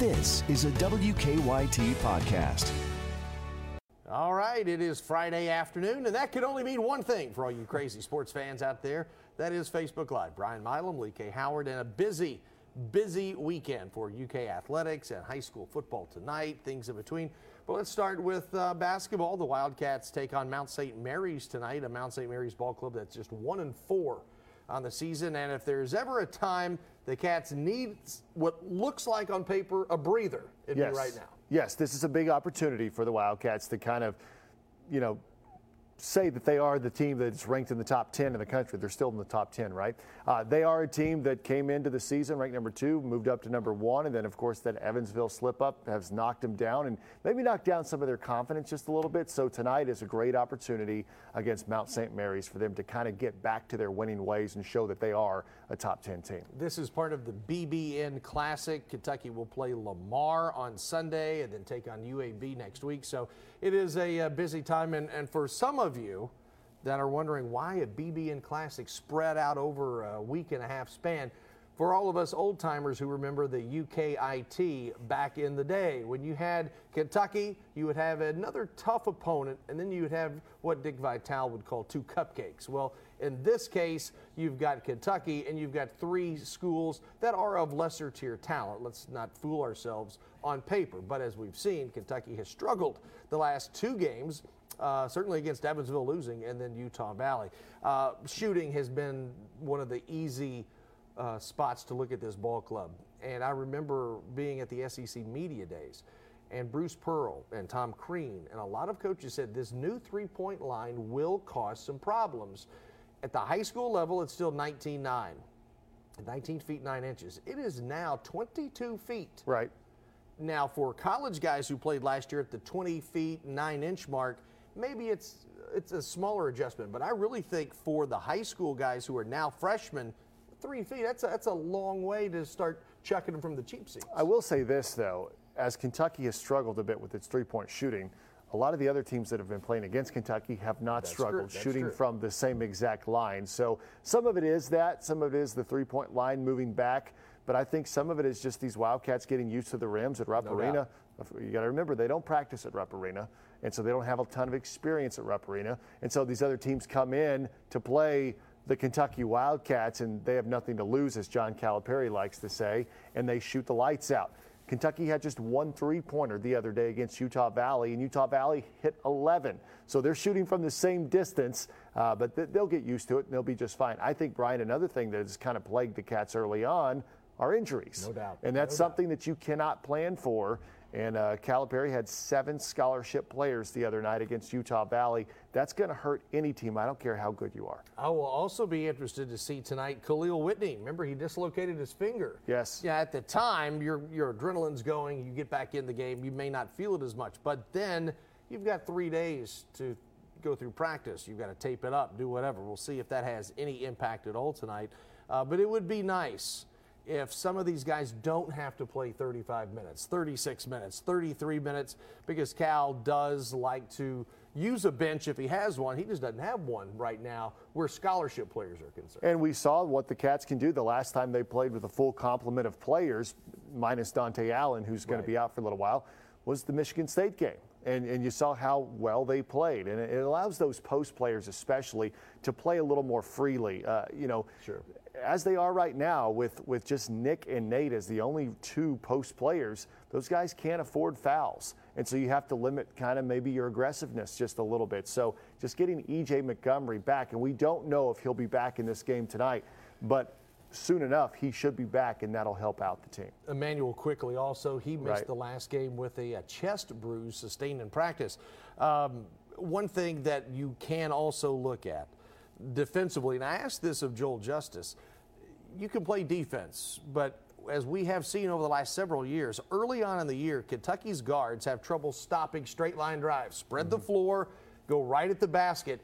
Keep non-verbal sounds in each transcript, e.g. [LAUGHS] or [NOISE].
This is a WKYT podcast. All right, it is Friday afternoon, and that could only mean one thing for all you crazy sports fans out there. That is Facebook Live. Brian Milam, Lee K. Howard, and a busy, busy weekend for UK athletics and high school football tonight, things in between. But let's start with uh, basketball. The Wildcats take on Mount St. Mary's tonight, a Mount St. Mary's ball club that's just one and four on the season. And if there's ever a time the Cats need what looks like on paper a breather, yes. right now. Yes, this is a big opportunity for the Wildcats to kind of, you know, say that they are the team that's ranked in the top 10 in the country. They're still in the top 10, right? Uh, they are a team that came into the season ranked number two, moved up to number one, and then, of course, that Evansville slip up has knocked them down and maybe knocked down some of their confidence just a little bit. So tonight is a great opportunity against Mount St. Mary's for them to kind of get back to their winning ways and show that they are a top 10 team. This is part of the BBN Classic. Kentucky will play Lamar on Sunday and then take on UAB next week. So it is a, a busy time. And, and for some of you that are wondering why a BBN Classic spread out over a week and a half span, for all of us old timers who remember the UKIT back in the day, when you had Kentucky, you would have another tough opponent, and then you would have what Dick Vitale would call two cupcakes. Well, in this case, you've got Kentucky and you've got three schools that are of lesser tier talent. Let's not fool ourselves on paper. But as we've seen, Kentucky has struggled the last two games. Uh, certainly against Evansville losing, and then Utah Valley. Uh, shooting has been one of the easy uh, spots to look at this ball club. And I remember being at the SEC media days, and Bruce Pearl and Tom Crean and a lot of coaches said this new three point line will cause some problems. At the high school level, it's still 19 9, 19 feet 9 inches. It is now 22 feet. Right. Now, for college guys who played last year at the 20 feet 9 inch mark, maybe it's it's a smaller adjustment, but I really think for the high school guys who are now freshmen, three feet, that's a, that's a long way to start chucking them from the cheap seats. I will say this, though, as Kentucky has struggled a bit with its three point shooting, a lot of the other teams that have been playing against Kentucky have not That's struggled shooting true. from the same exact line. So some of it is that, some of it is the three point line moving back. But I think some of it is just these Wildcats getting used to the rims at Rupp No Arena. doubt. You got to remember, they don't practice at Rupp Arena, and so they don't have a ton of experience at Rupp Arena. And so these other teams come in to play the Kentucky Wildcats, and they have nothing to lose, as John Calipari likes to say, and they shoot the lights out. Kentucky had just one three pointer the other day against Utah Valley, and Utah Valley hit 11. So they're shooting from the same distance, uh, but th- they'll get used to it and they'll be just fine. I think, Brian, another thing that has kind of plagued the Cats early on are injuries. No doubt. And that's No doubt. something that you cannot plan for. And uh, Calipari had seven scholarship players the other night against Utah Valley. That's going to hurt any team. I don't care how good you are. I will also be interested to see tonight Kahlil Whitney. Remember, he dislocated his finger. Yes. Yeah, at the time, your, your adrenaline's going, you get back in the game, you may not feel it as much, but then you've got three days to go through practice. You've got to tape it up, do whatever. We'll see if that has any impact at all tonight. Uh, but it would be nice if some of these guys don't have to play 35 minutes, 36 minutes, 33 minutes, because Cal does like to use a bench if he has one. He just doesn't have one right now where scholarship players are concerned. And we saw what the Cats can do the last time they played with a full complement of players, minus Dontaie Allen, who's going Right. to be out for a little while, was the Michigan State game. And, and you saw how well they played. And it allows those post players, especially, to play a little more freely. Uh, you know, Sure. As they are right now, with, with just Nick and Nate as the only two post players, those guys can't afford fouls. And so you have to limit kind of maybe your aggressiveness just a little bit. So just getting EJ Montgomery back, and we don't know if he'll be back in this game tonight, but soon enough he should be back, and that'll help out the team. Immanuel Quickley also he missed Right. the last game with a, a chest bruise sustained in practice um, one thing that you can also look at defensively and i asked this of joel justice you can play defense but as we have seen over the last several years early on in the year kentucky's guards have trouble stopping straight line drives spread the mm-hmm. floor go right at the basket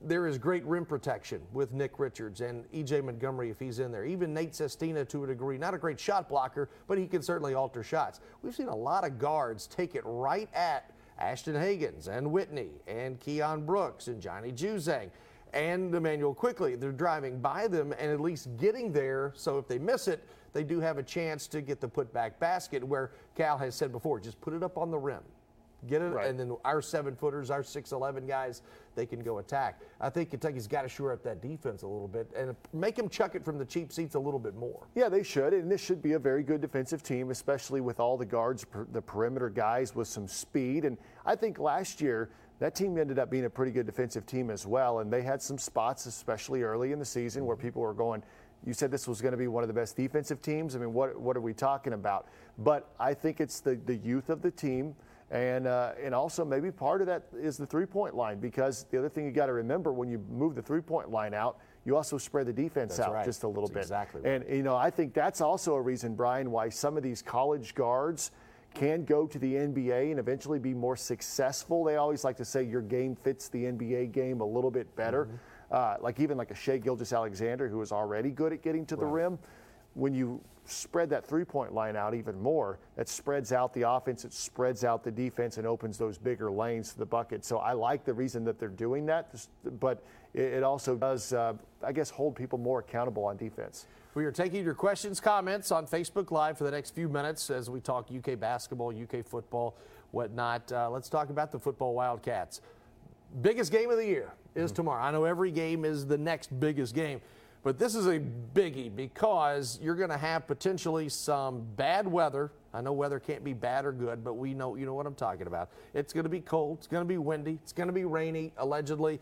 there is great rim protection with Nick Richards and EJ Montgomery if he's in there. Even Nate Sestina to a degree, not a great shot blocker, but he can certainly alter shots. We've seen a lot of guards take it right at Ashton Hagans and Whitney and Keion Brooks and Johnny Juzang and Immanuel Quickley. They're driving by them and at least getting there so if they miss it, they do have a chance to get the putback basket where Cal has said before, just put it up on the rim. Get it, Right. and then our seven footers, our six eleven guys, they can go attack. I think Kentucky's got to shore up that defense a little bit and make them chuck it from the cheap seats a little bit more. Yeah, they should, and this should be a very good defensive team, especially with all the guards, the perimeter guys with some speed. And I think last year that team ended up being a pretty good defensive team as well. And they had some spots, especially early in the season, where people were going. You said this was going to be one of the best defensive teams. I mean, what what are we talking about? But I think it's the the youth of the team. And, uh, and also maybe part of that is the three-point line because the other thing you got to remember when you move the three-point line out, you also spread the defense That's out right. just a little That's bit. exactly right. And you know, I think that's also a reason, Brian, why some of these college guards can go to the NBA and eventually be more successful. They always like to say your game fits the NBA game a little bit better. Mm-hmm. Uh, like even like a Shai Gilgeous-Alexander, who is already good at getting to the rim. When you spread that three-point line out even more, that spreads out the offense, it spreads out the defense, and opens those bigger lanes to the bucket. So I like the reason that they're doing that, but it it also does, uh, I guess, hold people more accountable on defense. We are taking your questions, comments on Facebook Live for the next few minutes as we talk UK basketball, UK football, whatnot. Uh, let's talk about the football Wildcats. Biggest game of the year is tomorrow. I know every game is the next biggest game, but this is a biggie because you're going to have potentially some bad weather. I know weather can't be bad or good, but we know you know what I'm talking about. It's going to be cold. It's going to be windy. It's going to be rainy, allegedly.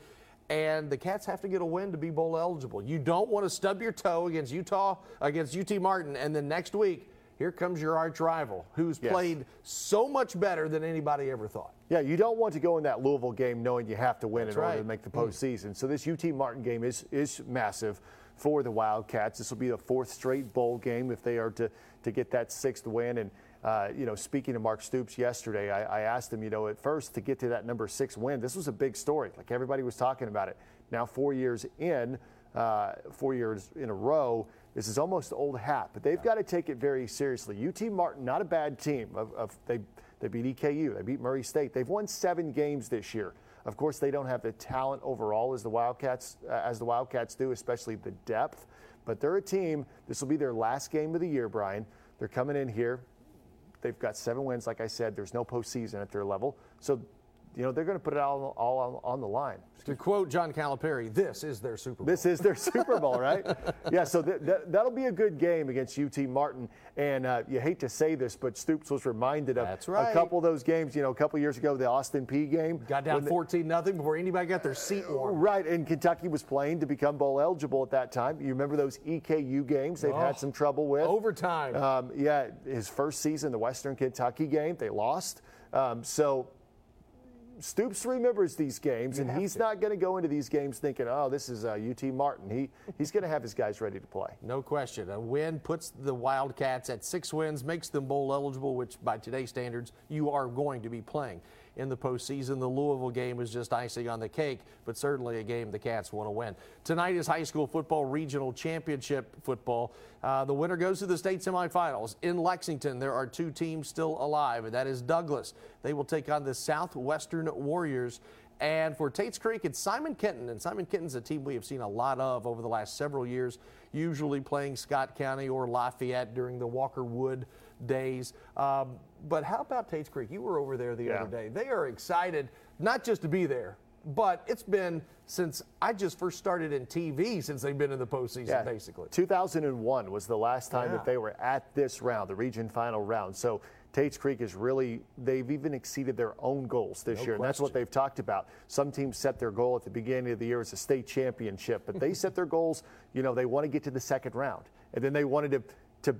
And the Cats have to get a win to be bowl eligible. You don't want to stub your toe against Utah, against UT Martin, and then next week, here comes your arch rival who's Yes. played so much better than anybody ever thought. Yeah, you don't want to go in that Louisville game knowing you have to win That's in order to make the mm. postseason. So this UT Martin game is is massive for the Wildcats. This will be the fourth straight bowl game if they are to to get that sixth win. And uh, you know, speaking to Mark Stoops yesterday, I, I asked him, you know, at first to get to that number six win, this was a big story. Like everybody was talking about it. Now four years in, uh, four years in a row. This is almost old hat, but they've got to take it very seriously. UT Martin, not a bad team. Of, of they they beat EKU, they beat Murray State. They've won seven games this year. Of course, they don't have the talent overall as the Wildcats uh, as the Wildcats do, especially the depth. But they're a team. This will be their last game of the year, Brian. They're coming in here. They've got seven wins, like I said. There's no postseason at their level, so you know they're going to put it all, all on, on the line. To quote John Calipari, this is their Super Bowl. This is their Super Bowl, right? [LAUGHS] Yeah, so th- th- that'll be a good game against UT Martin. And uh, you hate to say this, but Stoops was reminded of That's a couple of those games, you know, a couple years ago, the Austin Peay game. Got down when 14 nothing before anybody got their seat warm. Right, and Kentucky was playing to become bowl eligible at that time. You remember those EKU games they've Oh, had some trouble with? overtime. Um, yeah, his first season, the Western Kentucky game, they lost. Um, so Stoops remembers these games, and he's not going to go into these games thinking, "Oh, this is uh, UT Martin." He he's going to have his guys ready to play. No question. A win puts the Wildcats at six wins, makes them bowl eligible, which by today's standards, you are going to be playing in the postseason. The Louisville game is just icing on the cake, but certainly a game the Cats want to win. Tonight is high school football regional championship football. Uh, the winner goes to the state semifinals. In Lexington, there are two teams still alive, and that is Douglas. They will take on the Southwestern Warriors. And for Tates Creek, it's Simon Kenton. And Simon Kenton's a team we have seen a lot of over the last several years, usually playing Scott County or Lafayette during the Walker Wood days. Um, but how about Tates Creek? You were over there the Yeah. other day. They are excited not just to be there, but it's been since I just first started in TV since they've been in the postseason, basically. 2001 was the last time Yeah. that they were at this round, the region final round. So Tates Creek is really, they've even exceeded their own goals this No year. And that's what they've talked about. Some teams set their goal at the beginning of the year as a state championship, but they [LAUGHS] set their goals, you know, they want to get to the second round. And then they wanted to, to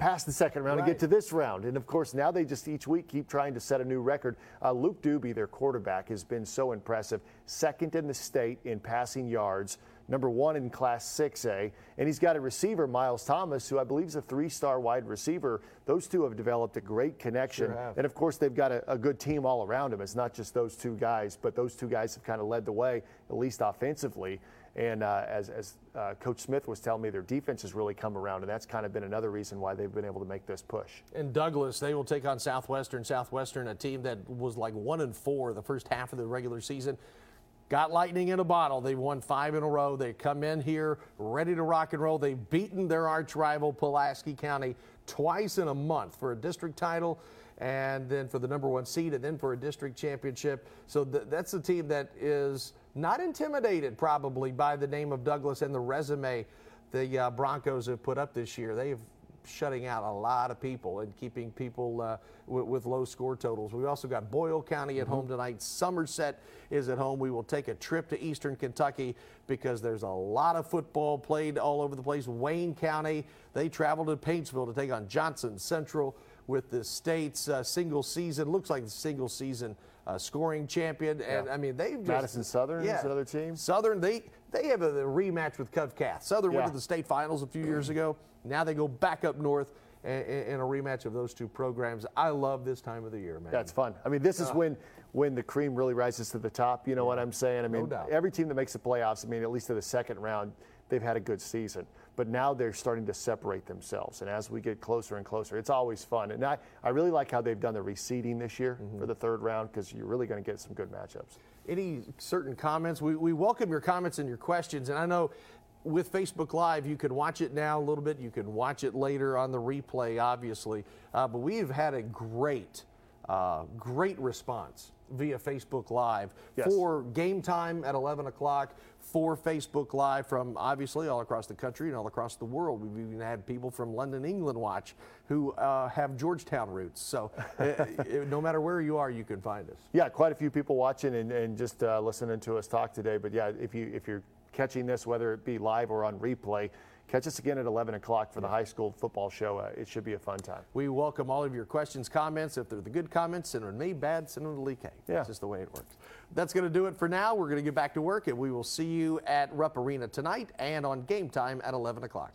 pass the second round and get to this round. And of course, now they just each week keep trying to set a new record. Uh, Luke Doobie, their quarterback, has been so impressive. Second in the state in passing yards, number one in Class 6A. And he's got a receiver, Miles Thomas, who I believe is a three star wide receiver. Those two have developed a great connection. Sure. And of course, they've got a, a good team all around them. It's not just those two guys, but those two guys have kind of led the way, at least offensively. And uh, as, as uh, Coach Smith was telling me, their defense has really come around, and that's kind of been another reason why they've been able to make this push. And Douglas, they will take on Southwestern. Southwestern, a team that was like one and four the first half of the regular season. got lightning in a bottle. They've won five in a row. They come in here ready to rock and roll. They've beaten their arch rival, Pulaski County, twice in a month for a district title and then for the number one seed, and then for a district championship. So th- that's a team that is not intimidated probably by the name of Douglas and the resume the uh, Broncos have put up this year. They've shutting out a lot of people and keeping people uh, w- with low score totals. We've also got Boyle County at mm-hmm. home tonight. Somerset is at home. We will take a trip to Eastern Kentucky because there's a lot of football played all over the place. Wayne County, they travel to Paintsville to take on Johnson Central with the state's uh, single season. Looks like the single season uh, scoring champion. And yeah. I mean, they've just, Madison Southern yeah, is another team. Southern, they they have a, a rematch with Cov Cath. Southern yeah. went to the state finals a few years ago. Now they go back up north in, in a rematch of those two programs. I love this time of the year, man. That's fun. I mean, this is uh, when when the cream really rises to the top. You know yeah, what I'm saying? I mean, no every team that makes the playoffs, I mean, at least to the second round, they've had a good season. But now they're starting to separate themselves. And as we get closer and closer, it's always fun. And I, I really like how they've done the reseeding this year mm-hmm. for the third round because you're really going to get some good matchups. Any certain comments? We, we welcome your comments and your questions. And I know with Facebook Live, you can watch it now a little bit. You can watch it later on the replay, obviously. Uh, but we've had a great, uh, great response via Facebook Live yes. for game time at 11 o'clock, for Facebook Live from obviously all across the country and all across the world. We've even had people from London, England watch who uh, have Georgetown roots. So uh, [LAUGHS] no matter where you are, you can find us. Yeah, quite a few people watching and, and just uh, listening to us talk today. But yeah, if you if you're catching this, whether it be live or on replay, Catch us again at 11 o'clock for the high school football show. Uh, it should be a fun time. We welcome all of your questions, comments. If they're the good comments, send them to me. Bad, send them to Lee K. Yeah. That's just the way it works. That's going to do it for now. We're going to get back to work, and we will see you at Rupp Arena tonight and on game time at 11 o'clock.